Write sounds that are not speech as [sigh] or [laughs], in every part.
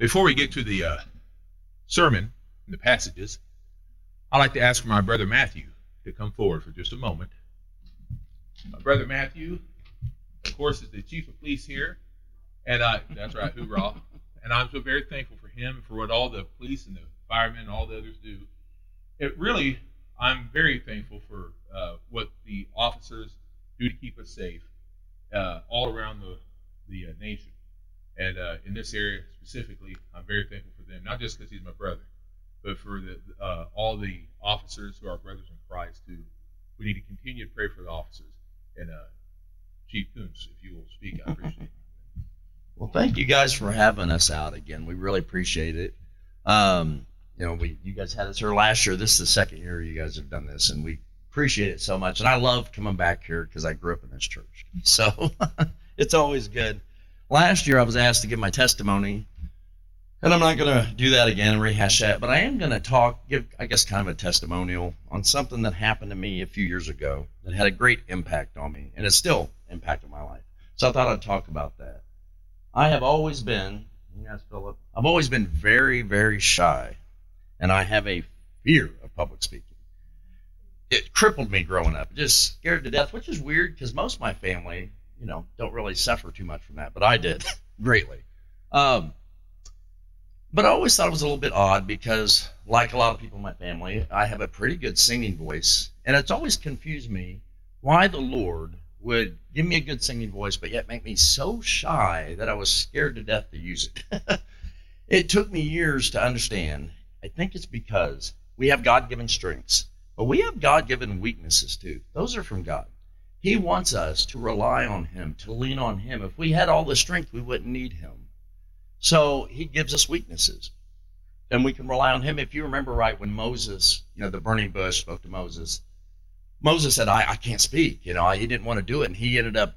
Before we get to the uh, sermon and the passages, I'd like to ask my brother Matthew to come forward for just a moment. My brother Matthew, of course, is the chief of police here, and I, that's right, hoorah. And I'm so very thankful for him and for what all the police and the firemen and all the others do. It really, I'm very thankful for uh, what the officers do to keep us safe uh, all around the, the uh, nation. And uh, in this area specifically, I'm very thankful for them, not just because he's my brother, but for the, uh, all the officers who are brothers in Christ who we need to continue to pray for the officers. And uh, Chief Koontz, if you will speak, I appreciate it. Well, thank you guys for having us out again. We really appreciate it. Um, you know, we you guys had us here last year. This is the second year you guys have done this, and we appreciate it so much. And I love coming back here because I grew up in this church, so [laughs] it's always good. Last year I was asked to give my testimony, and I'm not going to do that again and rehash that, but I am going to talk, give I guess kind of a testimonial on something that happened to me a few years ago that had a great impact on me, and it's still impacted my life. So I thought I'd talk about that. I have always been, yes, Philip, I've always been very, very shy, and I have a fear of public speaking. It crippled me growing up, just scared to death, which is weird because most of my family, you know, don't really suffer too much from that, but I did [laughs] greatly. Um, but I always thought it was a little bit odd because, like a lot of people in my family, I have a pretty good singing voice, and it's always confused me why the Lord would give me a good singing voice, but yet make me so shy that I was scared to death to use it. [laughs] it took me years to understand. I think it's because we have God given strengths, but we have God given weaknesses too. Those are from God. He wants us to rely on Him, to lean on Him. If we had all the strength, we wouldn't need Him. So He gives us weaknesses, and we can rely on Him. If you remember right, when Moses, you know, the burning bush spoke to Moses, Moses said, I, I can't speak. You know, he didn't want to do it. And he ended up,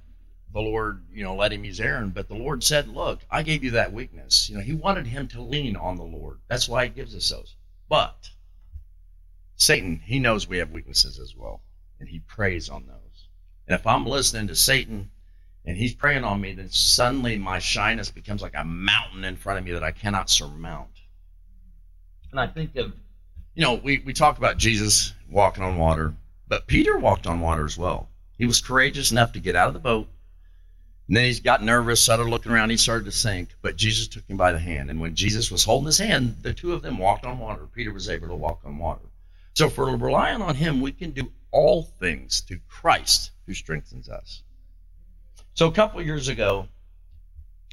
the Lord, you know, let him use Aaron. But the Lord said, Look, I gave you that weakness. You know, he wanted him to lean on the Lord. That's why he gives us those. But Satan, he knows we have weaknesses as well. And he preys on those. And if I'm listening to Satan and he's preying on me, then suddenly my shyness becomes like a mountain in front of me that I cannot surmount. And I think of, you know, we, we talk about Jesus walking on water but Peter walked on water as well. He was courageous enough to get out of the boat. And then he got nervous, started looking around, he started to sink, but Jesus took him by the hand. And when Jesus was holding his hand, the two of them walked on water. Peter was able to walk on water. So we're relying on him, we can do all things through Christ who strengthens us. So a couple years ago,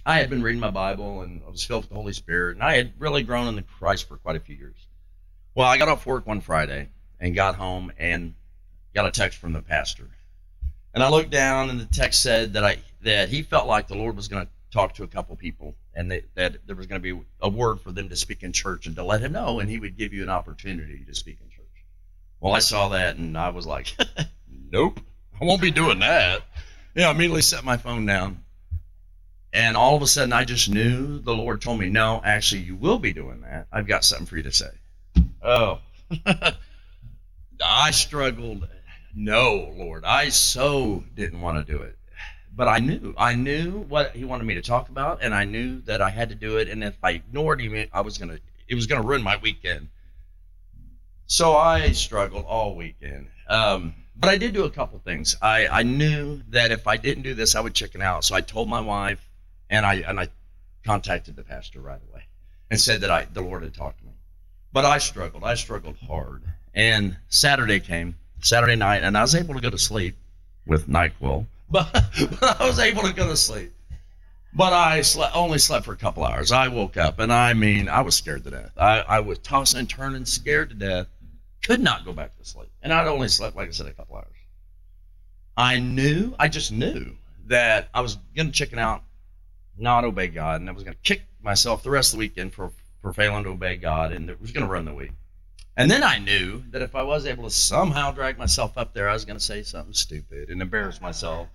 I had been reading my Bible and I was filled with the Holy Spirit, and I had really grown in the Christ for quite a few years. Well, I got off work one Friday and got home, and got a text from the pastor. And I looked down, and the text said that I that he felt like the Lord was going to talk to a couple people, and that, that there was going to be a word for them to speak in church, and to let him know, and he would give you an opportunity to speak in church. Well, I saw that, and I was like, [laughs] "Nope, I won't be doing that." Yeah, I immediately set my phone down, and all of a sudden, I just knew the Lord told me, "No, actually, you will be doing that. I've got something for you to say." Oh. [laughs] I struggled no, Lord, I so didn't want to do it. But I knew, I knew what he wanted me to talk about, and I knew that I had to do it. And if I ignored him, I was gonna, it was gonna ruin my weekend. So I struggled all weekend. Um, but I did do a couple things. I, I knew that if I didn't do this, I would chicken out. So I told my wife, and I and I contacted the pastor right away and said that I the Lord had talked to me. But I struggled. I struggled hard. And Saturday came, Saturday night, and I was able to go to sleep with NyQuil, [laughs] but, but I was able to go to sleep. But I slept, only slept for a couple hours. I woke up, and I mean, I was scared to death. I, I was tossing and turning, scared to death. Could not go back to sleep. And I'd only slept, like I said, a couple hours. I knew, I just knew that I was going to chicken out, not obey God, and I was going to kick myself the rest of the weekend for, for failing to obey God, and it was going to run the week. And then I knew that if I was able to somehow drag myself up there, I was going to say something stupid and embarrass myself.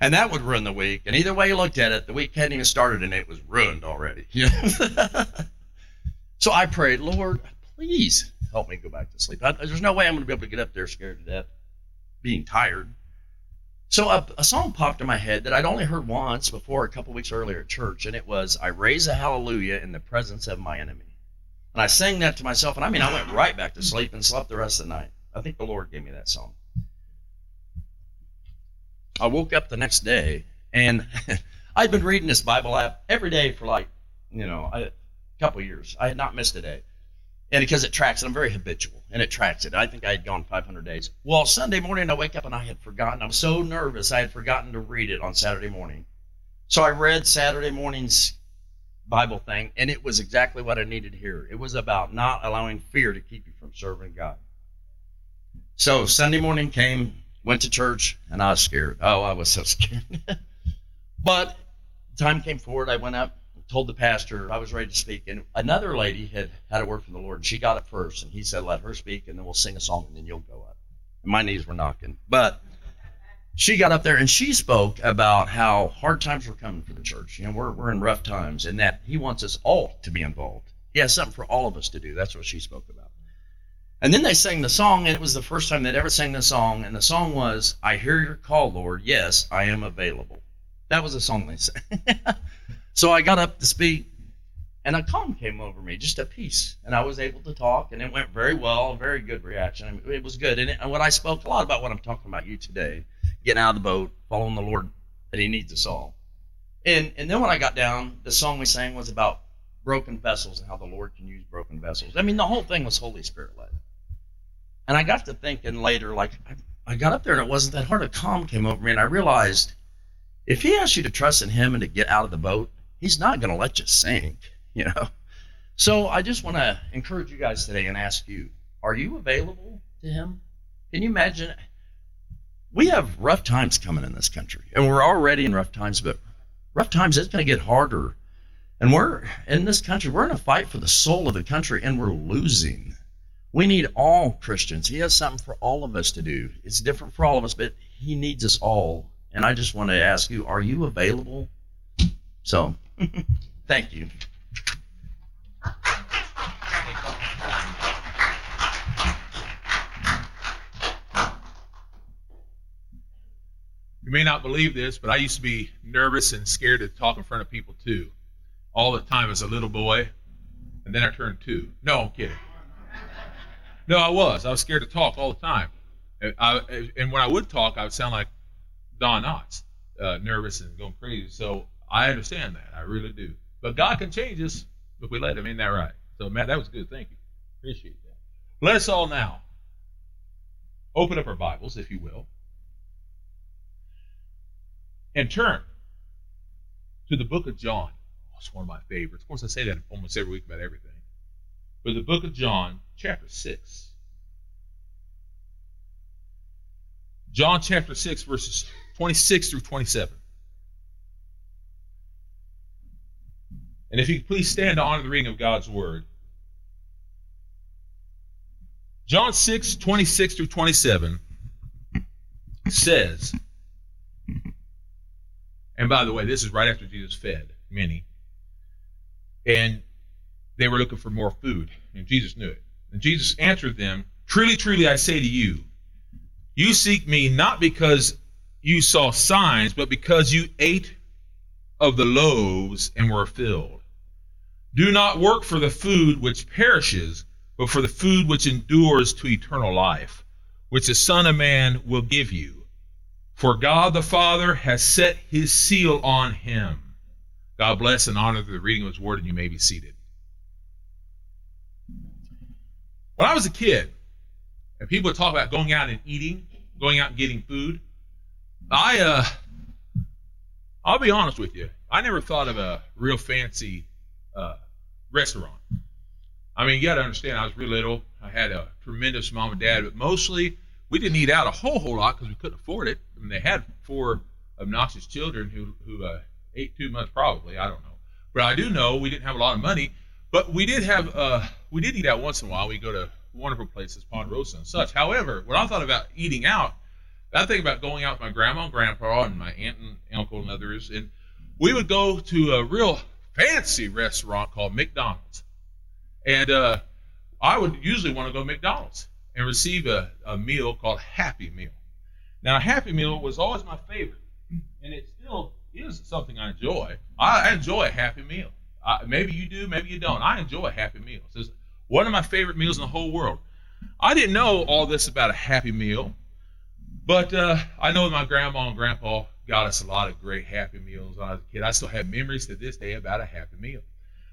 And that would ruin the week. And either way you looked at it, the week hadn't even started and it was ruined already. [laughs] so I prayed, Lord, please help me go back to sleep. I, there's no way I'm going to be able to get up there scared to death, being tired. So a, a, song popped in my head that I'd only heard once before a couple weeks earlier at church, and it was "I raise a hallelujah in the presence of my enemy." And I sang that to myself, and I mean, I went right back to sleep and slept the rest of the night. I think the Lord gave me that song. I woke up the next day, and [laughs] I'd been reading this Bible app every day for like, you know, a couple years. I had not missed a day and because it tracks it, I'm very habitual, and it tracks it. I think I had gone 500 days. Well, Sunday morning I wake up and I had forgotten. I'm so nervous I had forgotten to read it on Saturday morning. So I read Saturday morning's Bible thing, and it was exactly what I needed to hear. It was about not allowing fear to keep you from serving God. So Sunday morning came, went to church, and I was scared. Oh, I was so [laughs] scared. but time came forward. I went up, told the pastor I was ready to speak, and another lady had had a word from the Lord. She got up first, and he said, "Let her speak, and then we'll sing a song, and then you'll go up." And my knees were knocking, but she got up there and she spoke about how hard times were coming for the church. You know, we're we're in rough times, and that He wants us all to be involved. He has something for all of us to do. That's what she spoke about. And then they sang the song, and it was the first time they'd ever sang the song. And the song was, I hear your call, Lord. Yes, I am available. That was the song they sang. [laughs] So I got up to speak, and a calm came over me, just a peace, and I was able to talk, and it went very well, very good reaction. It was good, and, it, and what I spoke a lot about what I'm talking about you today, getting out of the boat, following the Lord that He needs us all. And and then when I got down, the song we sang was about broken vessels and how the Lord can use broken vessels. I mean, the whole thing was Holy Spirit led. And I got to thinking later, like I, I got up there and it wasn't that hard. A calm came over me, and I realized if He asks you to trust in Him and to get out of the boat, he's not going to let you sink, you know. So I just want to encourage you guys today and ask you, are you available to him? Can you imagine? We have rough times coming in this country, and we're already in rough times, but rough times it's going to get harder. And we're in this country, we're in a fight for the soul of the country, and we're losing. We need all Christians. He has something for all of us to do. It's different for all of us, but He needs us all. And I just want to ask you, are you available? So Thank you. You may not believe this, but I used to be nervous and scared to talk in front of people too, all the time as a little boy. And then I turned two. No, I'm kidding. No, I was. I was scared to talk all the time. And, I, and when I would talk, I would sound like Don Knotts, uh, nervous and going crazy. So I understand that. I really do. But God can change us if we let Him. Ain't that right? So, Matt, that was good. Thank you. Appreciate that. Let us all now open up our Bibles, if you will, and turn to the book of John. Oh, it's one of my favorites. Of course, I say that almost every week about everything. But the book of John, chapter 6. John chapter 6, verses 26 through 27. And if you please stand to honor the reading of God's word. John 6, 26 through 27 says, and by the way, this is right after Jesus fed many. And they were looking for more food, and Jesus knew it. And Jesus answered them, Truly, truly, I say to you, you seek me not because you saw signs, but because you ate of the loaves and were filled. Do not work for the food which perishes, but for the food which endures to eternal life, which the Son of Man will give you. For God the Father has set his seal on him. God bless and honor the reading of his word, and you may be seated. When I was a kid, and people would talk about going out and eating, going out and getting food, I uh I'll be honest with you, I never thought of a real fancy uh, restaurant. I mean, you got to understand, I was real little. I had a tremendous mom and dad, but mostly we didn't eat out a whole whole lot because we couldn't afford it. I mean, they had four obnoxious children who who uh, ate too much, probably. I don't know, but I do know we didn't have a lot of money. But we did have uh, we did eat out once in a while. We go to wonderful places, Ponderosa and such. However, when I thought about eating out, I think about going out with my grandma and grandpa and my aunt and uncle and others, and we would go to a real fancy restaurant called McDonald's. And uh, I would usually want to go to McDonald's and receive a, a meal called Happy Meal. Now, Happy Meal was always my favorite, and it still is something I enjoy. I, enjoy a Happy Meal. Uh, maybe you do, maybe you don't. I enjoy a Happy Meal. It's one of my favorite meals in the whole world. I didn't know all this about a Happy Meal, but uh, I know my grandma and grandpa got us a lot of great Happy Meals when I was a kid. I still have memories to this day about a Happy Meal.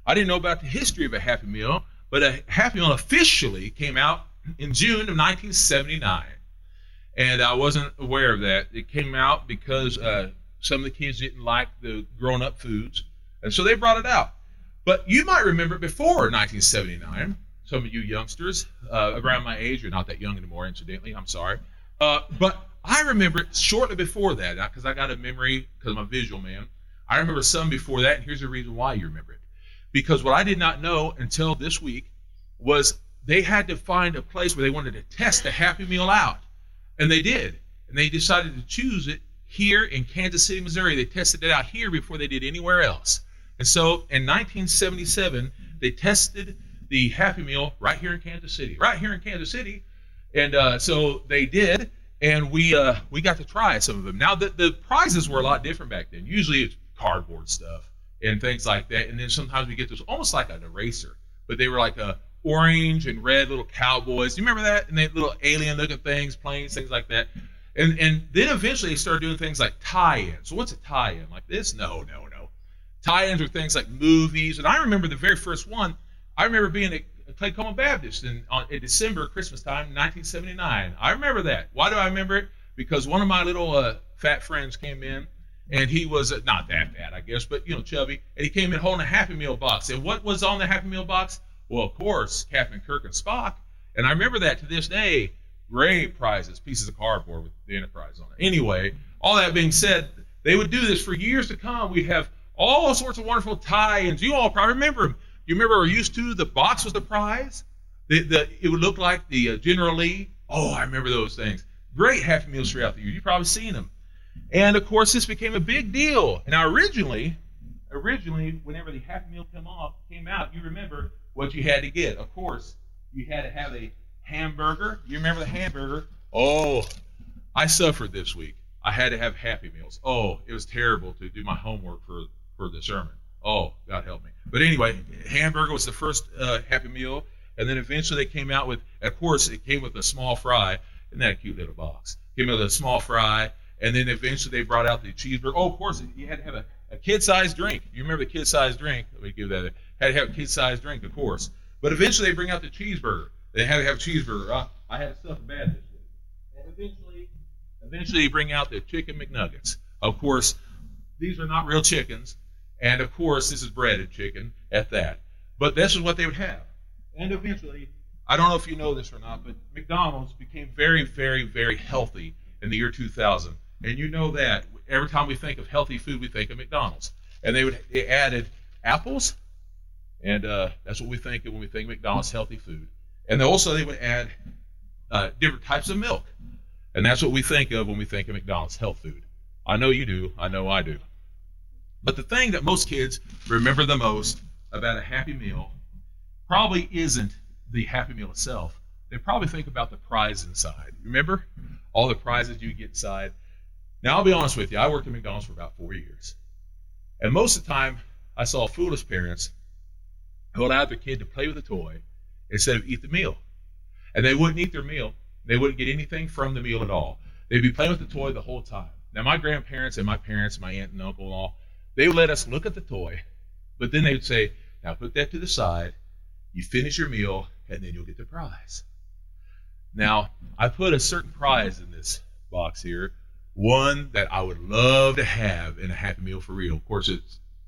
I didn't know about the history of a Happy Meal, but a Happy Meal officially came out in June of 1979. And I wasn't aware of that. It came out because uh, some of the kids didn't like the grown up foods, and so they brought it out. But you might remember before 1979, some of you youngsters uh, around my age, you're not that young anymore, incidentally, I'm sorry. Uh, but I remember shortly before that, because I got a memory, because I'm a visual man. I remember some before that, and here's the reason why you remember it. Because what I did not know until this week was they had to find a place where they wanted to test the Happy Meal out. And they did. And they decided to choose it here in Kansas City, Missouri. They tested it out here before they did anywhere else. And so in 1977, they tested the Happy Meal right here in Kansas City, right here in Kansas City. And uh, so they did, and we uh, we got to try some of them. Now the, the prizes were a lot different back then. Usually it's cardboard stuff and things like that. And then sometimes we get this almost like an eraser, but they were like a orange and red little cowboys. Do you remember that? And they little alien looking things, planes, things like that. And and then eventually they started doing things like tie-ins. So what's a tie-in? Like this? No, no, no. Tie-ins are things like movies. And I remember the very first one. I remember being at Claycomo Baptist in, on, in December, Christmas time, 1979. I remember that. Why do I remember it? Because one of my little uh, fat friends came in, and he was uh, not that fat, I guess, but you know, chubby, and he came in holding a Happy Meal box. And what was on the Happy Meal box? Well, of course, Captain Kirk and Spock. And I remember that to this day. Great prizes, pieces of cardboard with the Enterprise on it. Anyway, all that being said, they would do this for years to come. We'd have all sorts of wonderful tie-ins. You all probably remember them. You remember we're used to the box was the prize. The, the it would look like the uh, General Lee. Oh, I remember those things. Great Happy Meals throughout the year. You've probably seen them. And of course, this became a big deal. Now, originally, originally, whenever the Happy Meal came off, came out, you remember what you had to get. Of course, you had to have a hamburger. You remember the hamburger? Oh, I suffered this week. I had to have Happy Meals. Oh, it was terrible to do my homework for for the sermon. Oh, God help me. But anyway, hamburger was the first uh, Happy Meal, and then eventually they came out with. Of course, it came with a small fry. Isn't that a cute little box? Came with a small fry, and then eventually they brought out the cheeseburger. Oh, of course, you had to have a, a kid-sized drink. You remember the kid-sized drink? Let me give that. A, had to have a kid-sized drink, of course. But eventually they bring out the cheeseburger. They had to have a cheeseburger. I, I had stuff bad this week. And eventually, eventually they bring out the chicken McNuggets. Of course, these are not real chickens. And of course, this is breaded chicken at that. But this is what they would have. And eventually, I don't know if you know this or not, but McDonald's became very, very, very healthy in the year 2000. And you know that every time we think of healthy food, we think of McDonald's. And they would they added apples, and uh, that's what we think of when we think of McDonald's healthy food. And also they would add uh, different types of milk, and that's what we think of when we think of McDonald's health food. I know you do. I know I do. But the thing that most kids remember the most about a Happy Meal probably isn't the Happy Meal itself. They probably think about the prize inside. Remember all the prizes you get inside? Now, I'll be honest with you. I worked at McDonald's for about four years. And most of the time, I saw foolish parents who allowed their kid to play with a toy instead of eat the meal. And they wouldn't eat their meal. They wouldn't get anything from the meal at all. They'd be playing with the toy the whole time. Now, my grandparents and my parents, my aunt and uncle and all, they would let us look at the toy, but then they would say, now put that to the side, you finish your meal, and then you'll get the prize. Now, I put a certain prize in this box here, one that I would love to have in a Happy Meal for real. Of course, it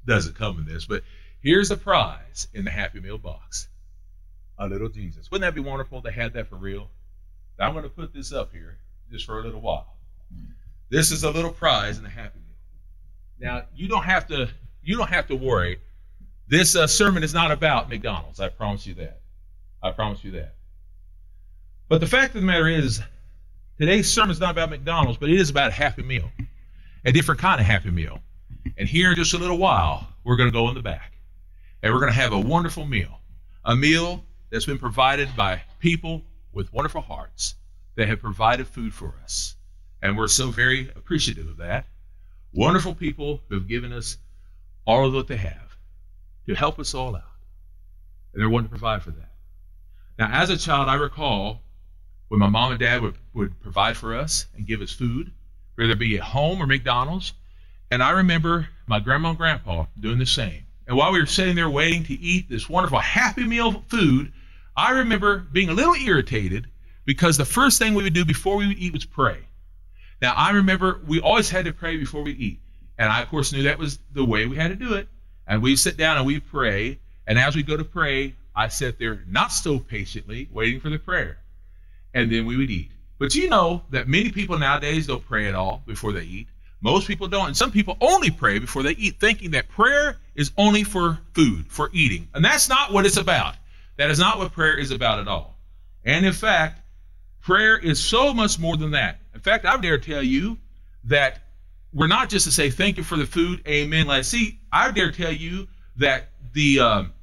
doesn't come in this, but here's the prize in the Happy Meal box a little Jesus. Wouldn't that be wonderful to have that for real? Now, I'm going to put this up here just for a little while. This is a little prize in the Happy Meal. Now you don't have to you don't have to worry. This uh, sermon is not about McDonald's. I promise you that. I promise you that. But the fact of the matter is, today's sermon is not about McDonald's, but it is about a Happy Meal, a different kind of Happy Meal. And here in just a little while, we're going to go in the back, and we're going to have a wonderful meal, a meal that's been provided by people with wonderful hearts that have provided food for us. And we're so very appreciative of that. Wonderful people who have given us all of what they have to help us all out. And they're wanting to provide for that. Now, as a child, I recall when my mom and dad would, would provide for us and give us food, whether it be at home or McDonald's. And I remember my grandma and grandpa doing the same. And while we were sitting there waiting to eat this wonderful Happy Meal food, I remember being a little irritated because the first thing we would do before we would eat was pray. Now, I remember we always had to pray before we eat. And I, of course, knew that was the way we had to do it. And we'd sit down and we'd pray. And as we go to pray, I sat there not so patiently waiting for the prayer. And then we would eat. But you know that many people nowadays don't pray at all before they eat. Most people don't. And some people only pray before they eat, thinking that prayer is only for food, for eating. And that's not what it's about. That is not what prayer is about at all. And in fact, prayer is so much more than that. In fact, I dare tell you that we're not just to say thank you for the food, amen. let's see, I dare tell you that the um,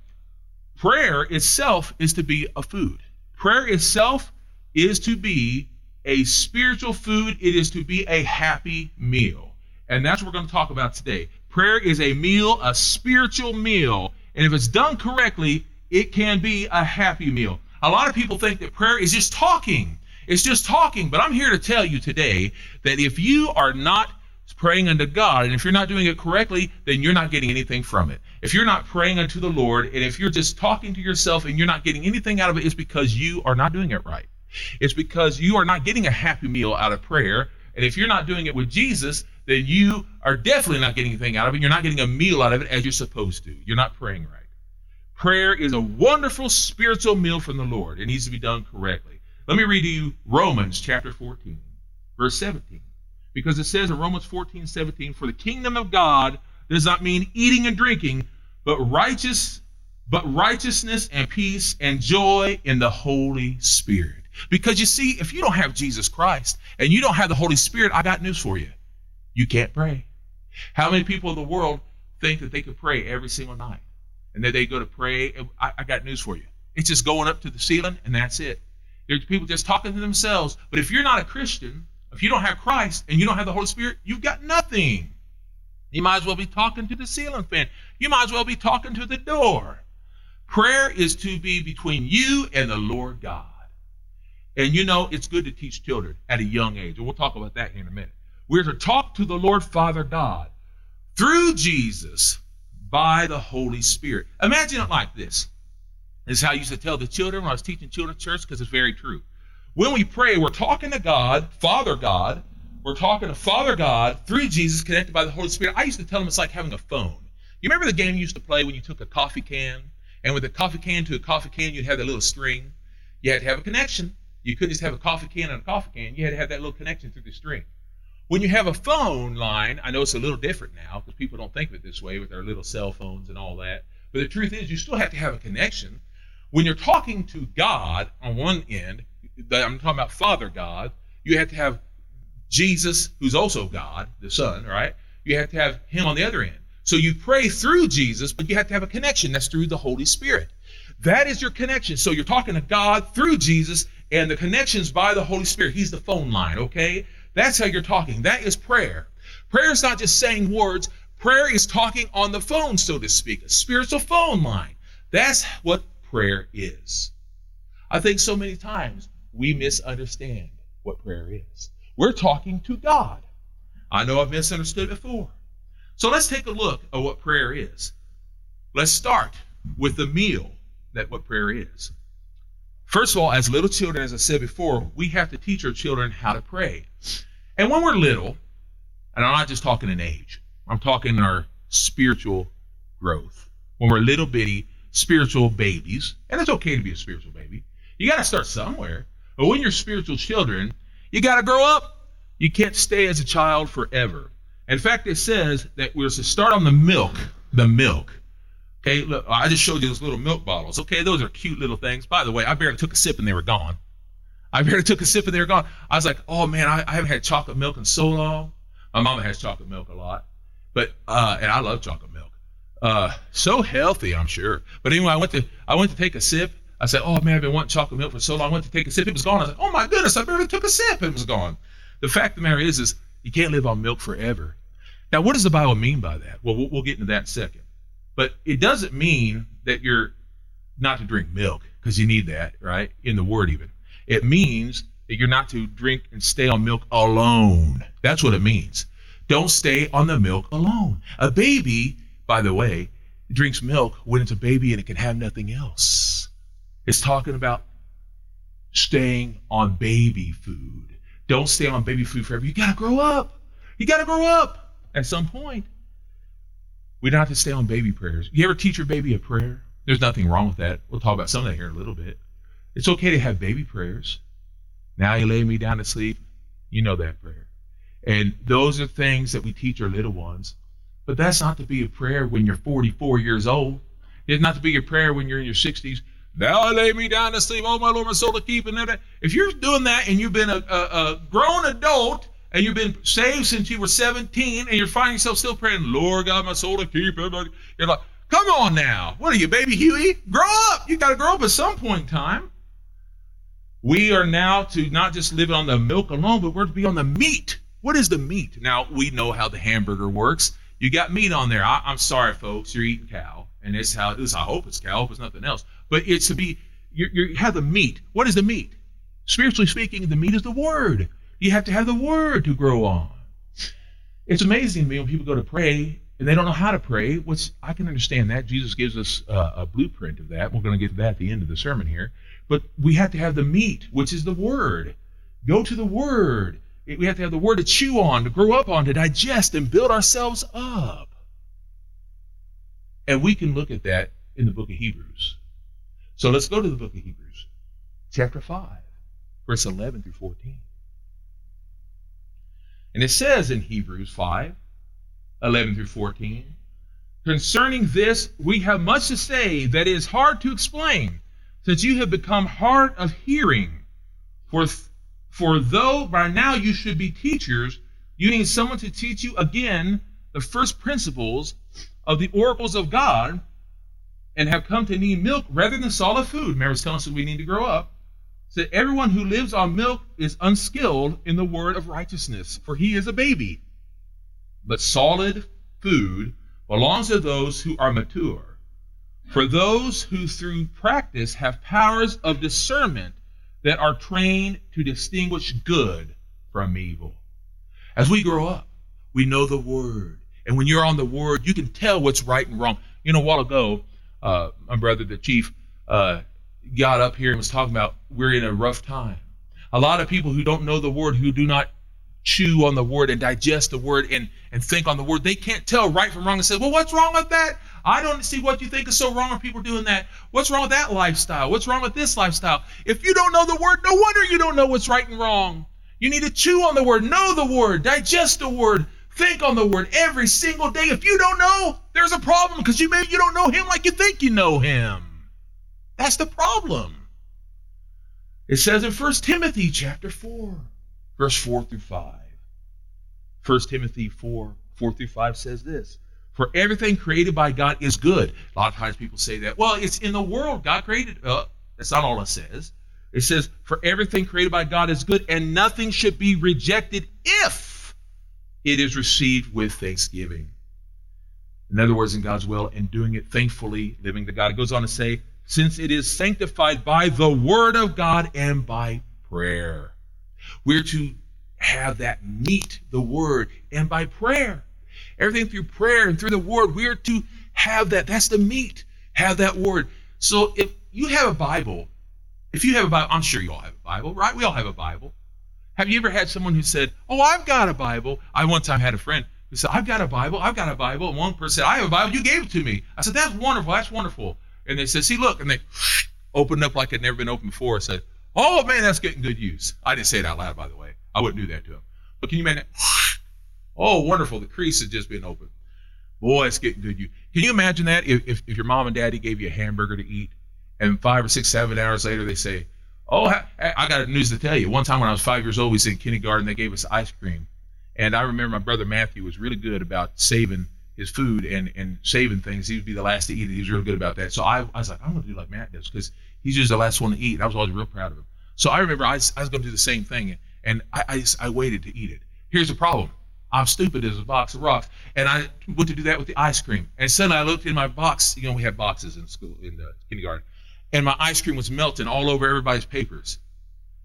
prayer itself is to be a food. Prayer itself is to be a spiritual food, it is to be a happy meal. And that's what we're going to talk about today. Prayer is a meal, a spiritual meal. And if it's done correctly, it can be a happy meal. A lot of people think that prayer is just talking. It's just talking. But I'm here to tell you today that if you are not praying unto God, and if you're not doing it correctly, then you're not getting anything from it. If you're not praying unto the Lord, and if you're just talking to yourself and you're not getting anything out of it, it's because you are not doing it right. It's because you are not getting a happy meal out of prayer. And if you're not doing it with Jesus, then you are definitely not getting anything out of it. You're not getting a meal out of it as you're supposed to. You're not praying right. Prayer is a wonderful spiritual meal from the Lord. It needs to be done correctly. Let me read to you Romans chapter 14, verse 17. Because it says in Romans 14, 17, for the kingdom of God does not mean eating and drinking, but righteous, but righteousness and peace and joy in the Holy Spirit. Because you see, if you don't have Jesus Christ and you don't have the Holy Spirit, I got news for you. You can't pray. How many people in the world think that they could pray every single night? And that they go to pray? I, I got news for you. It's just going up to the ceiling and that's it. There's people just talking to themselves. But if you're not a Christian, if you don't have Christ and you don't have the Holy Spirit, you've got nothing. You might as well be talking to the ceiling fan. You might as well be talking to the door. Prayer is to be between you and the Lord God. And you know, it's good to teach children at a young age. And we'll talk about that in a minute. We're to talk to the Lord Father God through Jesus by the Holy Spirit. Imagine it like this. This is how I used to tell the children when I was teaching children's church because it's very true. When we pray, we're talking to God, Father God. We're talking to Father God through Jesus connected by the Holy Spirit. I used to tell them it's like having a phone. You remember the game you used to play when you took a coffee can? And with a coffee can to a coffee can, you'd have that little string. You had to have a connection. You couldn't just have a coffee can and a coffee can. You had to have that little connection through the string. When you have a phone line, I know it's a little different now because people don't think of it this way with their little cell phones and all that. But the truth is, you still have to have a connection. When you're talking to God on one end, I'm talking about Father God, you have to have Jesus, who's also God, the Son, right? You have to have Him on the other end. So you pray through Jesus, but you have to have a connection. That's through the Holy Spirit. That is your connection. So you're talking to God through Jesus, and the connections by the Holy Spirit. He's the phone line, okay? That's how you're talking. That is prayer. Prayer is not just saying words, prayer is talking on the phone, so to speak, a spiritual phone line. That's what prayer is. I think so many times we misunderstand what prayer is. We're talking to God. I know I've misunderstood before. So let's take a look at what prayer is. Let's start with the meal that what prayer is. First of all, as little children, as I said before, we have to teach our children how to pray. And when we're little, and I'm not just talking in age, I'm talking in our spiritual growth. When we're little bitty spiritual babies, and it's okay to be a spiritual baby, you got to start somewhere. But when you're spiritual children, you got to grow up. You can't stay as a child forever. In fact, it says that we're to start on the milk, the milk. Okay, look, I just showed you those little milk bottles. Okay, those are cute little things. By the way, I barely took a sip and they were gone. I barely took a sip and they were gone. I was like, oh man, I, I haven't had chocolate milk in so long. My mama has chocolate milk a lot, but uh, and I love chocolate milk. Uh, so healthy, I'm sure. But anyway, I went to I went to take a sip. I said, oh man, I've been wanting chocolate milk for so long. I went to take a sip. It was gone. I like, oh my goodness, I barely took a sip. It was gone. The fact of the matter is, is you can't live on milk forever. Now, what does the Bible mean by that? Well, we'll, get into that in second. But it doesn't mean that you're not to drink milk because you need that, right? In the Word, even. It means that you're not to drink and stay on milk alone. That's what it means. Don't stay on the milk alone. A baby, by the way, drinks milk when it's a baby and it can have nothing else. It's talking about staying on baby food. Don't stay on baby food forever. You got to grow up. You got to grow up at some point. We don't have to stay on baby prayers. You ever teach your baby a prayer? There's nothing wrong with that. We'll talk about some of that here in a little bit. It's okay to have baby prayers. Now you lay me down to sleep. You know that prayer. And those are things that we teach our little ones. But that's not to be a prayer when you're 44 years old. It's not to be a prayer when you're in your 60s. Now I lay me down to sleep. Oh, my Lord, my soul to keep. And. If you're doing that and you've been a, a, a grown adult and you've been saved since you were 17 and you're finding yourself still praying, Lord God, my soul to keep. You're like, come on now. What are you, baby Huey? Grow up. You got to grow up at some point in time. We are now to not just live on the milk alone, but we're to be on the meat. What is the meat? Now, we know how the hamburger works. You got meat on there. I, am sorry, folks. You're eating cow. And it's how. I hope it's cow. I hope it's nothing else. But it's to be, you, have the meat. What is the meat? Spiritually speaking, the meat is the word. You have to have the word to grow on. It's amazing to me when people go to pray and they don't know how to pray. Which I can understand that. Jesus gives us a blueprint of that. We're going to get to that at the end of the sermon here. But we have to have the meat, which is the Word. Go to the Word. We have to have the Word to chew on, to grow up on, to digest, and build ourselves up. And we can look at that in the book of Hebrews. So let's go to the book of Hebrews, chapter 5, verse 11 through 14. And it says in Hebrews 5, 11 through 14, concerning this, we have much to say that is hard to explain since you have become hard of hearing. For, for though by now you should be teachers, you need someone to teach you again the first principles of the oracles of God and have come to need milk rather than solid food. Mary's telling us that we need to grow up. So everyone who lives on milk is unskilled in the word of righteousness, for he is a baby. But solid food belongs to those who are mature for those who through practice have powers of discernment that are trained to distinguish good from evil. As we grow up, we know the word. And when you're on the word, you can tell what's right and wrong. You know, a while ago, uh, my brother, the chief, uh, got up here and was talking about we're in a rough time. A lot of people who don't know the word, who do not chew on the word and digest the word and, and think on the word, they can't tell right from wrong and say, well, what's wrong with that? I don't see what you think is so wrong with people doing that. What's wrong with that lifestyle? What's wrong with this lifestyle? If you don't know the word, no wonder you don't know what's right and wrong. You need to chew on the word, know the word, digest the word, think on the word every single day. If you don't know, there's a problem because you maybe you don't know him like you think you know him. That's the problem. It says in 1 Timothy chapter 4, verse 4 through 5. 1 Timothy 4, 4 through 5 says this. For everything created by God is good. A lot of times people say that. Well, it's in the world. God created. Uh, that's not all it says. It says, For everything created by God is good, and nothing should be rejected if it is received with thanksgiving. In other words, in God's will, and doing it thankfully, living to God. It goes on to say, Since it is sanctified by the word of God and by prayer. We're to have that meat the word and by prayer. Everything through prayer and through the word, we are to have that. That's the meat. Have that word. So if you have a Bible, if you have a Bible, I'm sure you all have a Bible, right? We all have a Bible. Have you ever had someone who said, Oh, I've got a Bible? I one time had a friend who said, I've got a Bible, I've got a Bible. And one person said, I have a Bible, you gave it to me. I said, That's wonderful, that's wonderful. And they said, See, look, and they [sniffs] opened up like it never been opened before. I said, Oh man, that's getting good use. I didn't say it out loud, by the way. I wouldn't do that to him. But can you imagine Oh, wonderful. The crease has just been opened. Boy, it's getting good. You can you imagine that if, if, if your mom and daddy gave you a hamburger to eat, and five or six, seven hours later they say, "Oh, I got news to tell you." One time when I was five years old, we was in kindergarten. They gave us ice cream, and I remember my brother Matthew was really good about saving his food and and saving things. He would be the last to eat it. He was really good about that. So I, I was like, I'm going to do like Matt does because he's just the last one to eat. And I was always real proud of him. So I remember I was, I was going to do the same thing. and I, I I waited to eat it. Here's the problem. I'm stupid as a box of rocks, and I went to do that with the ice cream. And suddenly I looked in my box. You know, we had boxes in school in the kindergarten, and my ice cream was melting all over everybody's papers.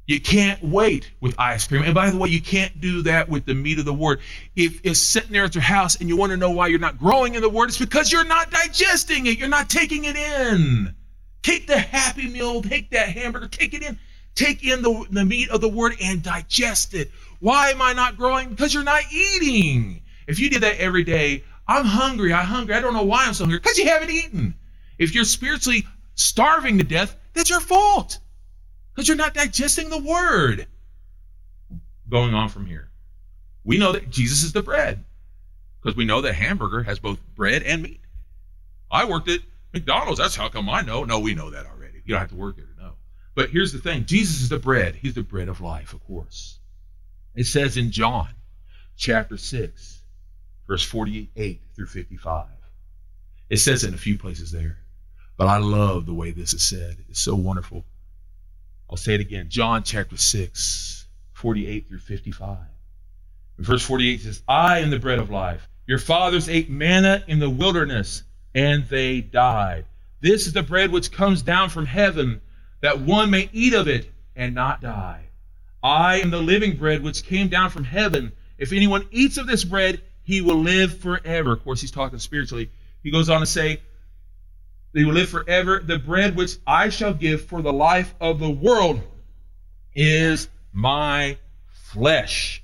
You can't wait with ice cream. And by the way, you can't do that with the meat of the word. If it's sitting there at your house and you want to know why you're not growing in the word, it's because you're not digesting it. You're not taking it in. Take the happy meal, take that hamburger, take it in. Take in the, the meat of the word and digest it. Why am I not growing? Because you're not eating. If you did that every day, I'm hungry, I'm hungry, I don't know why I'm so hungry, because you haven't eaten. If you're spiritually starving to death, that's your fault because you're not digesting the word. Going on from here, we know that Jesus is the bread because we know that hamburger has both bread and meat. I worked at McDonald's. That's how come I know. No, we know that already. You don't have to work there to know. But here's the thing Jesus is the bread. He's the bread of life, of course. It says in John chapter 6, verse 48 through 55. It says in a few places there. But I love the way this is said. It's so wonderful. I'll say it again. John chapter 6, 48 through 55. Verse 48 says, I am the bread of life. Your fathers ate manna in the wilderness, and they died. This is the bread which comes down from heaven, that one may eat of it and not die. I am the living bread which came down from heaven. If anyone eats of this bread, he will live forever. Of course, he's talking spiritually. He goes on to say, they will live forever. The bread which I shall give for the life of the world is my flesh.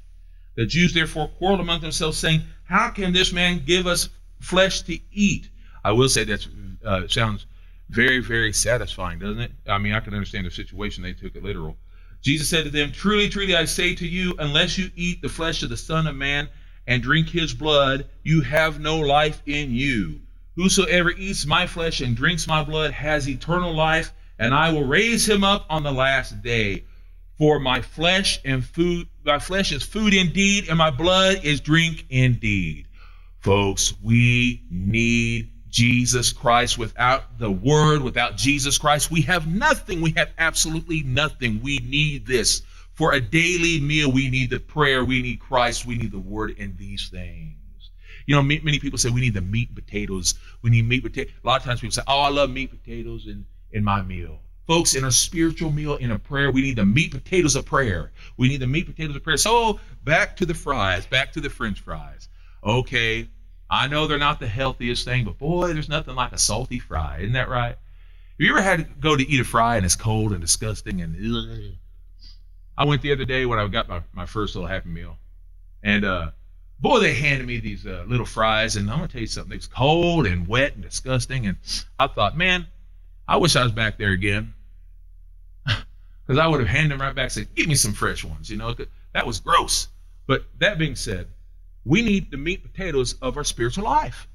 The Jews therefore quarreled among themselves, saying, How can this man give us flesh to eat? I will say that uh, sounds very, very satisfying, doesn't it? I mean, I can understand the situation. They took it literal. Jesus said to them, Truly, truly, I say to you, unless you eat the flesh of the Son of Man and drink his blood, you have no life in you. Whosoever eats my flesh and drinks my blood has eternal life, and I will raise him up on the last day. For my flesh and food, my flesh is food indeed, and my blood is drink indeed. Folks, we need Jesus Christ. Without the Word, without Jesus Christ, we have nothing. We have absolutely nothing. We need this. For a daily meal, we need the prayer, we need Christ, we need the Word and these things. You know, many people say we need the meat and potatoes. We need meat potato. A lot of times people say, "Oh, I love meat potatoes in in my meal." Folks, in a spiritual meal, in a prayer, we need the meat potatoes of prayer. We need the meat potatoes of prayer. So back to the fries, back to the French fries. Okay, I know they're not the healthiest thing, but boy, there's nothing like a salty fry. Isn't that right? Have you ever had to go to eat a fry and it's cold and disgusting and ugh? I went the other day when I got my, my first little happy meal, and uh, boy, they handed me these uh, little fries, and I'm gonna tell you something. It's cold and wet and disgusting, and I thought, man, I wish I was back there again, [laughs] because I would have handed them right back, and said, "Give me some fresh ones," you know. That was gross. But that being said, we need the meat potatoes of our spiritual life.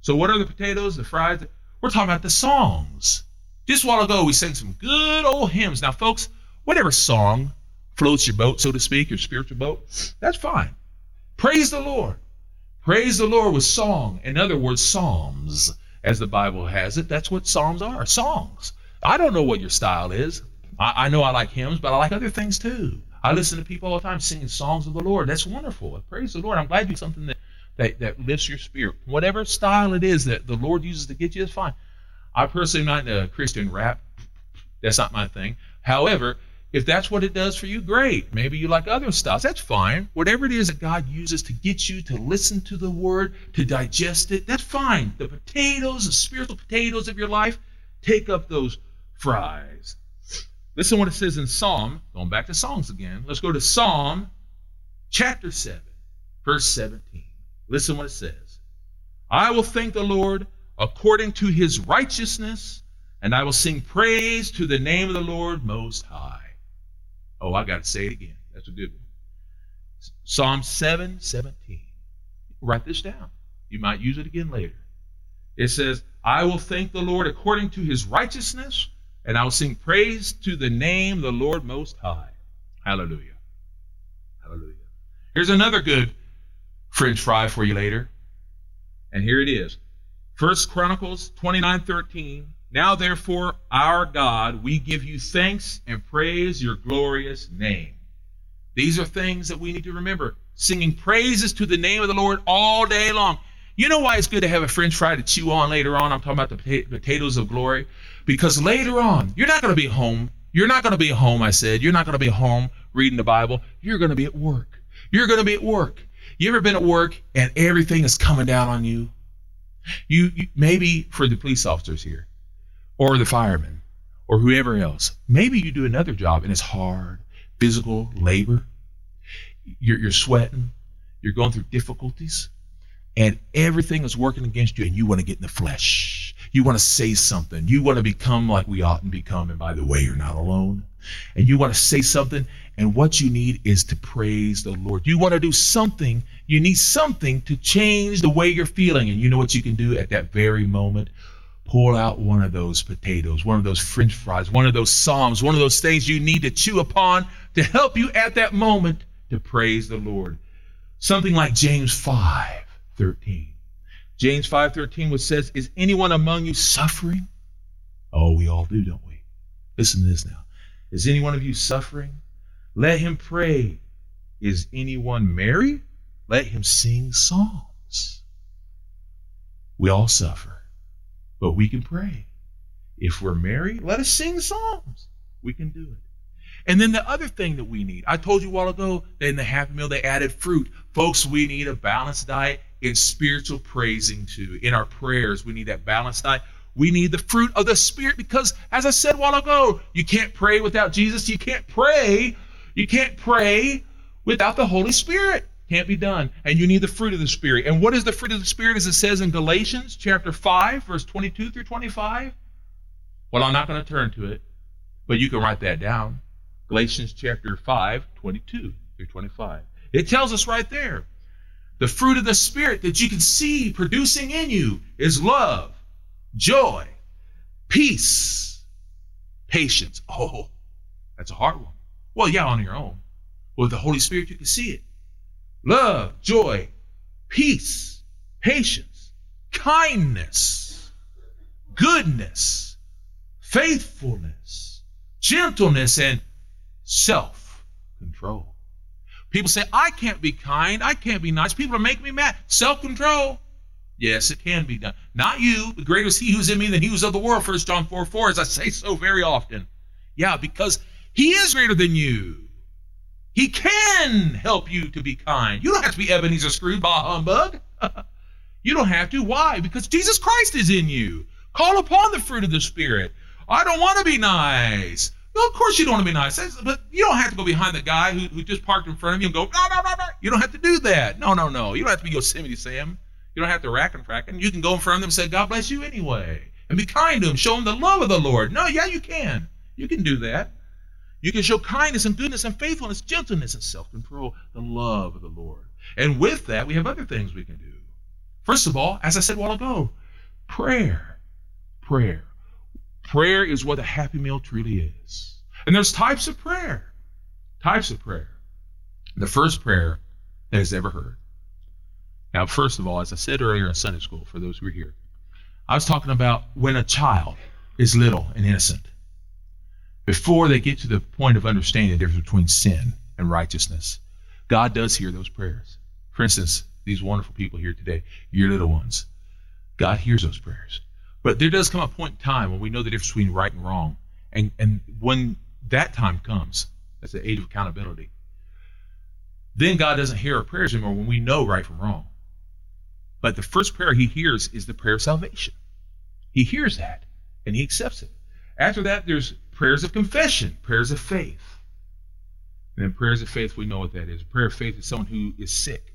So, what are the potatoes? The fries? We're talking about the songs. Just a while ago, we sang some good old hymns. Now, folks, whatever song floats your boat, so to speak, your spiritual boat, that's fine. Praise the Lord. Praise the Lord with song. In other words, psalms, as the Bible has it. That's what psalms are songs. I don't know what your style is. I, I know I like hymns, but I like other things too. I listen to people all the time singing songs of the Lord. That's wonderful. Praise the Lord. I'm glad you something that, that, that lifts your spirit. Whatever style it is that the Lord uses to get you, it's fine. I personally am not into Christian rap. That's not my thing. However, if that's what it does for you, great. Maybe you like other styles. That's fine. Whatever it is that God uses to get you to listen to the word, to digest it, that's fine. The potatoes, the spiritual potatoes of your life, take up those fries. Listen what it says in Psalm, going back to Psalms again. Let's go to Psalm chapter 7, verse 17. Listen what it says. I will thank the Lord according to his righteousness, and I will sing praise to the name of the Lord most high. Oh, I got to say it again. That's a good one. Psalm 7 17. Write this down. You might use it again later. It says, I will thank the Lord according to his righteousness, and I will sing praise to the name the Lord Most High. Hallelujah. Hallelujah. Here's another good French fry for you later. And here it is. First Chronicles 29 13. Now, therefore, our God, we give you thanks and praise your glorious name. These are things that we need to remember. Singing praises to the name of the Lord all day long. You know why it's good to have a french fry to chew on later on? I'm talking about the potatoes of glory. Because later on, you're not going to be home. You're not going to be home, I said. You're not going to be home reading the Bible. You're going to be at work. You're going to be at work. You ever been at work and everything is coming down on you? You, you maybe for the police officers here or the firemen or whoever else, maybe you do another job and it's hard, physical labor. You're, you're sweating. You're going through difficulties and everything is working against you and you want to get in the flesh. You want to say something. You want to become like we ought to become. And by the way, you're not alone. And you want to say something. And what you need is to praise the Lord. You want to do something. You need something to change the way you're feeling. And you know what you can do at that very moment? Pull out one of those potatoes, one of those french fries, one of those psalms, one of those things you need to chew upon to help you at that moment to praise the Lord. Something like James 5 13. James 5:13 which says, "Is anyone among you suffering?" Oh, we all do, don't we? Listen to this now. Is any one of you suffering? Let him pray. Is anyone merry? Let him sing psalms. We all suffer, but we can pray. If we're merry, let us sing psalms. We can do it. And then the other thing that we need, I told you a while ago that in the Happy Meal they added fruit. Folks, we need a balanced diet in spiritual praising too. In our prayers, we need that balanced diet. We need the fruit of the Spirit because, as I said a while ago, you can't pray without Jesus. You can't pray. You can't pray without the Holy Spirit. Can't be done. And you need the fruit of the Spirit. And what is the fruit of the Spirit as it says in Galatians chapter 5, verse 22 through 25? Well, I'm not going to turn to it, but you can write that down. Galatians chapter 5, 22 through 25. It tells us right there the fruit of the Spirit that you can see producing in you is love, joy, peace, patience. Oh, that's a hard one. Well, yeah, on your own. With the Holy Spirit, you can see it. Love, joy, peace, patience, kindness, goodness, faithfulness, gentleness, and self control. People say, I can't be kind. I can't be nice. People are making me mad. Self control. Yes, it can be done. Not you. The greater is he who's in me than he who's of the world. First John 4 4, as I say so very often. Yeah, because he is greater than you. He can help you to be kind. You don't have to be Ebenezer Scrooge, bah humbug. [laughs] you don't have to. Why? Because Jesus Christ is in you. Call upon the fruit of the Spirit. I don't want to be nice. Well, of course you don't want to be nice, but you don't have to go behind the guy who, who just parked in front of you and go, no, no, no, no. You don't have to do that. No, no, no. You don't have to be Yosemite Sam. You don't have to rack and frack. And you can go in front of them and say, God bless you anyway. And be kind to them. Show them the love of the Lord. No, yeah, you can. You can do that. You can show kindness and goodness and faithfulness, gentleness and self control, the love of the Lord. And with that, we have other things we can do. First of all, as I said a while ago, prayer. Prayer. Prayer is what a happy meal truly is. And there's types of prayer. Types of prayer. The first prayer that is ever heard. Now, first of all, as I said earlier in Sunday school, for those who are here, I was talking about when a child is little and innocent, before they get to the point of understanding the difference between sin and righteousness, God does hear those prayers. For instance, these wonderful people here today, your little ones, God hears those prayers. But there does come a point in time when we know the difference between right and wrong. And, and when that time comes, that's the age of accountability, then God doesn't hear our prayers anymore when we know right from wrong. But the first prayer he hears is the prayer of salvation. He hears that and he accepts it. After that, there's prayers of confession, prayers of faith. And then prayers of faith, we know what that is. Prayer of faith is someone who is sick,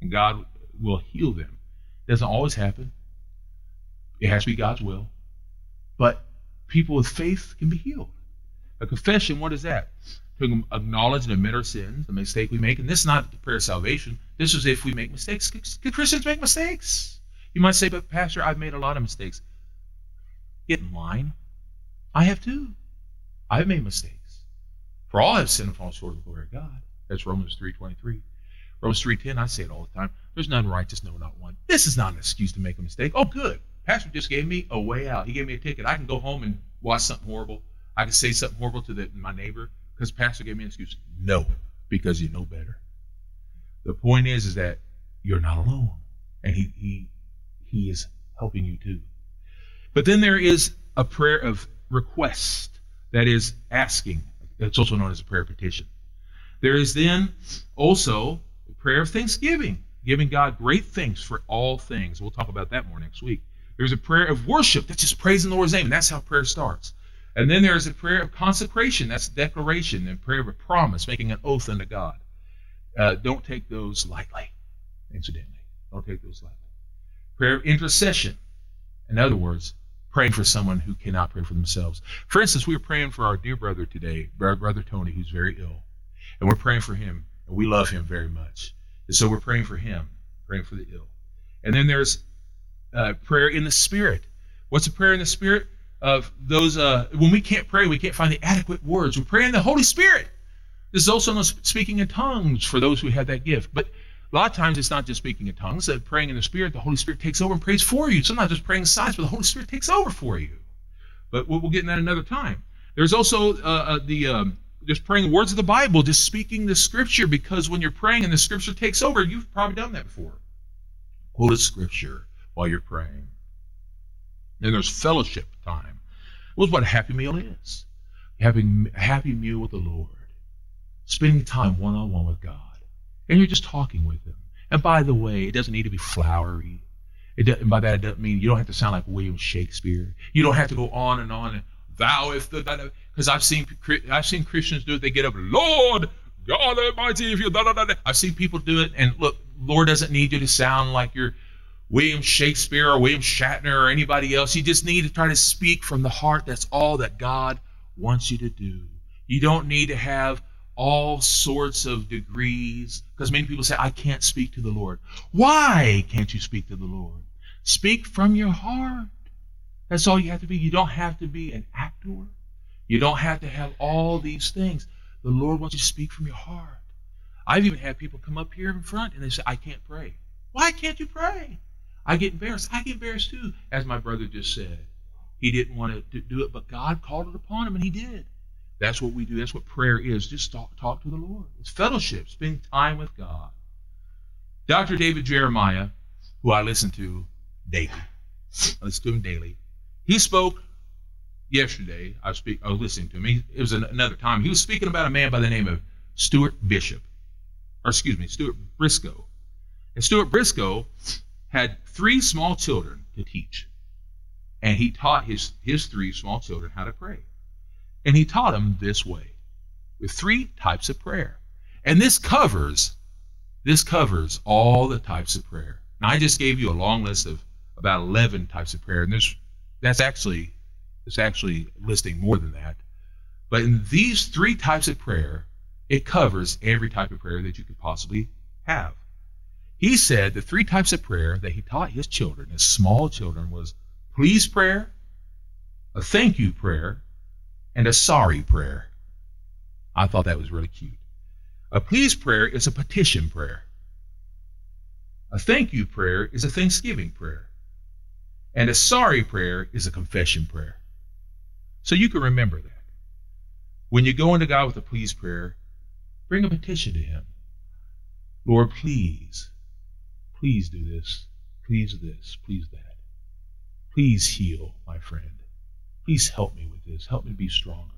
and God will heal them. It doesn't always happen. It has to be God's will. But people with faith can be healed. A confession, what is that? To acknowledge and admit our sins, the mistake we make. And this is not the prayer of salvation. This is if we make mistakes. Can Christians make mistakes? You might say, but Pastor, I've made a lot of mistakes. Get in line. I have too. I've made mistakes. For all have sinned and fallen short of the glory of God. That's Romans 3.23. Romans 3.10, I say it all the time. There's none righteous, no, not one. This is not an excuse to make a mistake. Oh, good. Pastor just gave me a way out. He gave me a ticket. I can go home and watch something horrible. I can say something horrible to the, my neighbor because Pastor gave me an excuse. No, because you know better. The point is, is that you're not alone, and he he he is helping you too. But then there is a prayer of request that is asking. It's also known as a prayer petition. There is then also a prayer of thanksgiving, giving God great thanks for all things. We'll talk about that more next week. There's a prayer of worship that's just praising the Lord's name, and that's how prayer starts. And then there's a prayer of consecration, that's declaration, and prayer of a promise, making an oath unto God. Uh, don't take those lightly, incidentally. Don't take those lightly. Prayer of intercession. In other words, praying for someone who cannot pray for themselves. For instance, we were praying for our dear brother today, brother Tony, who's very ill. And we're praying for him, and we love him very much. And so we're praying for him, praying for the ill. And then there's uh, prayer in the Spirit. What's a prayer in the Spirit? Of those, uh, when we can't pray, we can't find the adequate words. We pray in the Holy Spirit. This is also speaking in tongues for those who have that gift. But a lot of times it's not just speaking in tongues. That praying in the Spirit, the Holy Spirit takes over and prays for you. Sometimes it's praying sides, but the Holy Spirit takes over for you. But we'll, get in that another time. There's also uh, uh, the um, just praying words of the Bible, just speaking the Scripture, because when you're praying and the Scripture takes over, you've probably done that before. Quote a Scripture while you're praying. Then there's fellowship time. It was what a happy meal is. Having a happy meal with the Lord. Spending time one on one with God. And you're just talking with Him. And by the way, it doesn't need to be flowery. It doesn't, by that, it doesn't mean you don't have to sound like William Shakespeare. You don't have to go on and on and thou if the because I've seen I've seen Christians do it. They get up, Lord God Almighty, if you da da da. I've seen people do it, and look, Lord doesn't need you to sound like you're William Shakespeare or William Shatner or anybody else. You just need to try to speak from the heart. That's all that God wants you to do. You don't need to have all sorts of degrees because many people say, I can't speak to the Lord. Why can't you speak to the Lord? Speak from your heart. That's all you have to be. You don't have to be an actor. You don't have to have all these things. The Lord wants you to speak from your heart. I've even had people come up here in front and they say, I can't pray. Why can't you pray? I get embarrassed. I get embarrassed too, as my brother just said. He didn't want to do it, but God called it upon him, and he did. That's what we do. That's what prayer is. Just talk, talk to the Lord. It's fellowship, spend time with God. Dr. David Jeremiah, who I listen to daily, I listen to him daily. He spoke yesterday. I speak. I was listening to him. He, it was an, another time. He was speaking about a man by the name of Stuart Bishop, or excuse me, Stuart Briscoe. And Stuart Briscoe had three small children to teach. And he taught his, his three small children how to pray. And he taught them this way with three types of prayer. And this covers this covers all the types of prayer. Now I just gave you a long list of about 11 types of prayer and there's that's actually it's actually listing more than that. But in these three types of prayer, it covers every type of prayer that you could possibly have. He said the three types of prayer that he taught his children, his small children, was please prayer, a thank you prayer, and a sorry prayer. I thought that was really cute. A please prayer is a petition prayer. A thank you prayer is a thanksgiving prayer. And a sorry prayer is a confession prayer. So you can remember that. When you go into God with a please prayer, bring a petition to Him. Lord, please Please do this. Please this. Please that. Please heal, my friend. Please help me with this. Help me be stronger.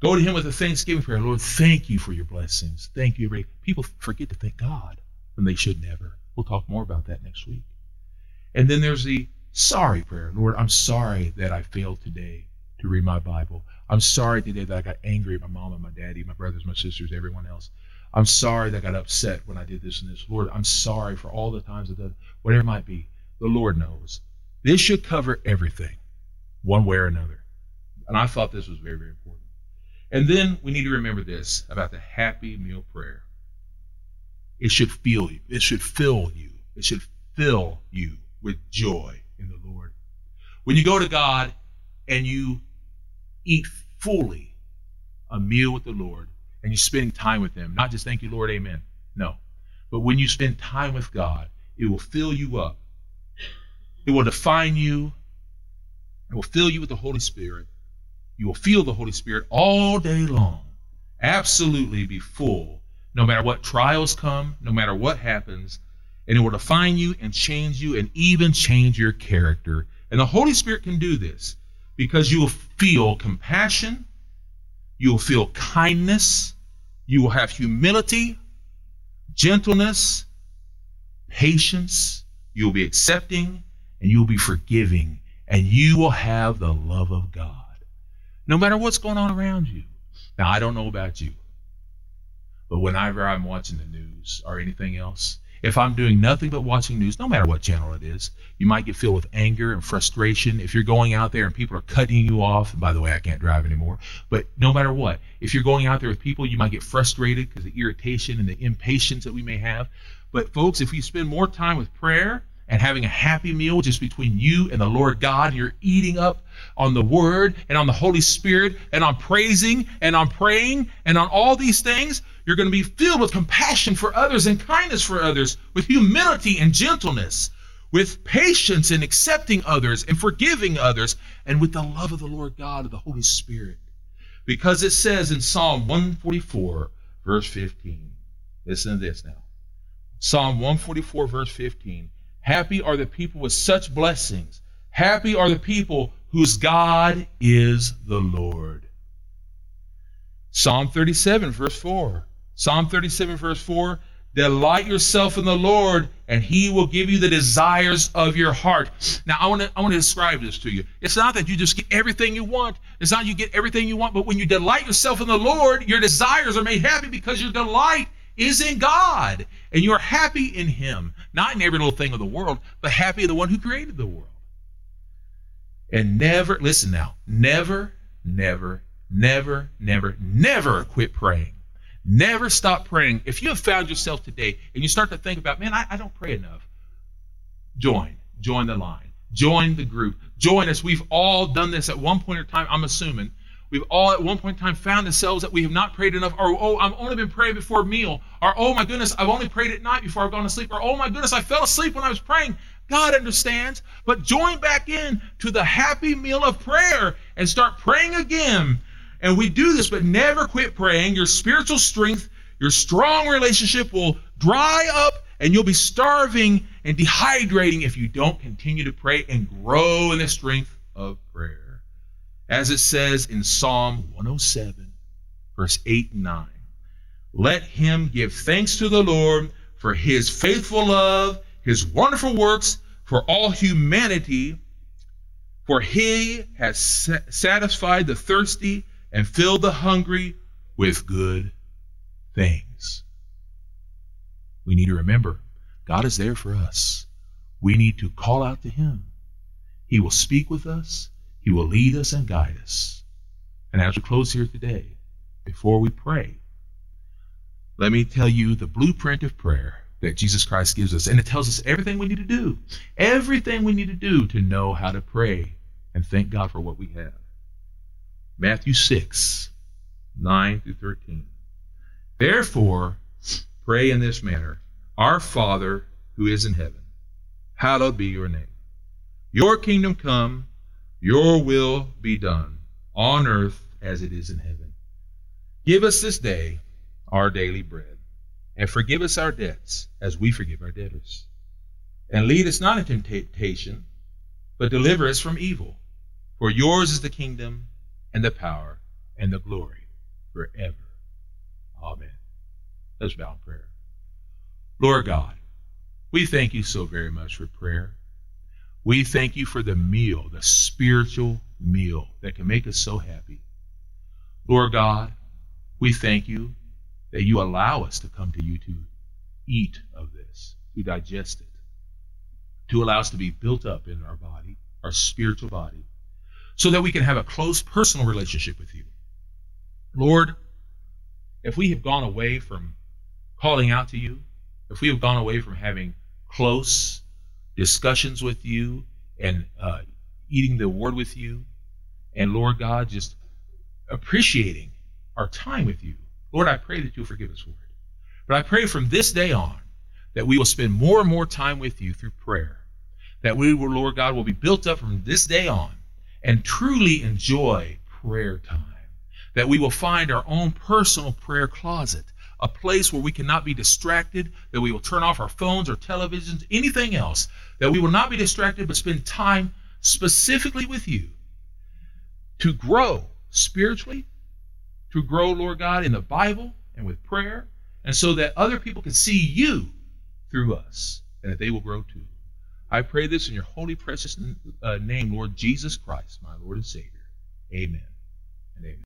Go to Him with a thanksgiving prayer. Lord, thank you for your blessings. Thank you. Everybody. People forget to thank God when they should never. We'll talk more about that next week. And then there's the sorry prayer. Lord, I'm sorry that I failed today to read my Bible. I'm sorry today that I got angry at my mom and my daddy, my brothers, my sisters, everyone else. I'm sorry that I got upset when I did this and this. Lord, I'm sorry for all the times did whatever it might be. The Lord knows. This should cover everything, one way or another. And I thought this was very, very important. And then we need to remember this about the happy meal prayer. It should fill you. It should fill you. It should fill you with joy in the Lord. When you go to God and you eat fully a meal with the Lord, and you're spending time with Him, not just thank you, Lord, amen. No. But when you spend time with God, it will fill you up. It will define you. It will fill you with the Holy Spirit. You will feel the Holy Spirit all day long. Absolutely be full no matter what trials come, no matter what happens, and it will define you and change you and even change your character. And the Holy Spirit can do this because you will feel compassion, you will feel kindness, you will have humility, gentleness, patience, you will be accepting, and you will be forgiving, and you will have the love of God. No matter what's going on around you. Now, I don't know about you, but whenever I'm watching the news or anything else, if I'm doing nothing but watching news, no matter what channel it is, you might get filled with anger and frustration. If you're going out there and people are cutting you off, by the way, I can't drive anymore, but no matter what, if you're going out there with people, you might get frustrated because the irritation and the impatience that we may have. But folks, if you spend more time with prayer and having a happy meal just between you and the Lord God, and you're eating up on the Word and on the Holy Spirit and on praising and on praying and on all these things, you're going to be filled with compassion for others and kindness for others, with humility and gentleness, with patience and accepting others and forgiving others, and with the love of the Lord God of the Holy Spirit. Because it says in Psalm 144, verse 15, listen to this now. Psalm 144, verse 15 Happy are the people with such blessings. Happy are the people whose God is the Lord. Psalm 37, verse 4. Psalm 37, verse 4 Delight yourself in the Lord, and he will give you the desires of your heart. Now, I want to I describe this to you. It's not that you just get everything you want. It's not you get everything you want, but when you delight yourself in the Lord, your desires are made happy because your delight is in God. And you're happy in Him, not in every little thing of the world, but happy in the one who created the world. And never, listen now, never, never, never, never, never quit praying. Never stop praying. If you have found yourself today and you start to think about, man, I, I don't pray enough, join. Join the line. Join the group. Join us. We've all done this at one point in time, I'm assuming. We've all at one point in time found ourselves that we have not prayed enough, or oh, I've only been praying before a meal, or oh my goodness, I've only prayed at night before I've gone to sleep, or oh my goodness, I fell asleep when I was praying. God understands, but join back in to the happy meal of prayer and start praying again. And we do this, but never quit praying. Your spiritual strength, your strong relationship will dry up and you'll be starving and dehydrating if you don't continue to pray and grow in the strength of prayer as it says in Psalm 107, verse 8 and 9. Let him give thanks to the Lord for his faithful love, his wonderful works for all humanity, for he has satisfied the thirsty and fill the hungry with good things. We need to remember God is there for us. We need to call out to him. He will speak with us. He will lead us and guide us. And as we close here today, before we pray, let me tell you the blueprint of prayer that Jesus Christ gives us. And it tells us everything we need to do, everything we need to do to know how to pray and thank God for what we have. Matthew 6, 9 through 13. Therefore, pray in this manner Our Father who is in heaven, hallowed be your name. Your kingdom come your will be done on earth as it is in heaven. Give us this day our daily bread, and forgive us our debts as we forgive our debtors. And lead us not into temptation, but deliver us from evil. For yours is the kingdom, and the power, and the glory forever. Amen. Let's bow in prayer. Lord God, we thank you so very much for prayer. We thank you for the meal, the spiritual meal that can make us so happy. Lord God, we thank you that you allow us to come to you to eat of this, to digest it, to allow us to be built up in our body, our spiritual body, so that we can have a close personal relationship with you. Lord, if we have gone away from calling out to you, if we have gone away from having close discussions with you and uh, eating the word with you. And Lord God, just appreciating our time with you. Lord, I pray that you'll forgive us for it. But I pray from this day on that we will spend more and more time with you through prayer. That we will, Lord God, will be built up from this day on and truly enjoy prayer time. That we will find our own personal prayer closet, a place where we cannot be distracted, that we will turn off our phones or televisions, anything else, that we will not be distracted, but spend time specifically with you to grow spiritually, to grow, Lord God, in the Bible and with prayer, and so that other people can see you through us and that they will grow too. I pray this in your holy, precious uh, name, Lord Jesus Christ, my Lord and Savior. Amen and amen.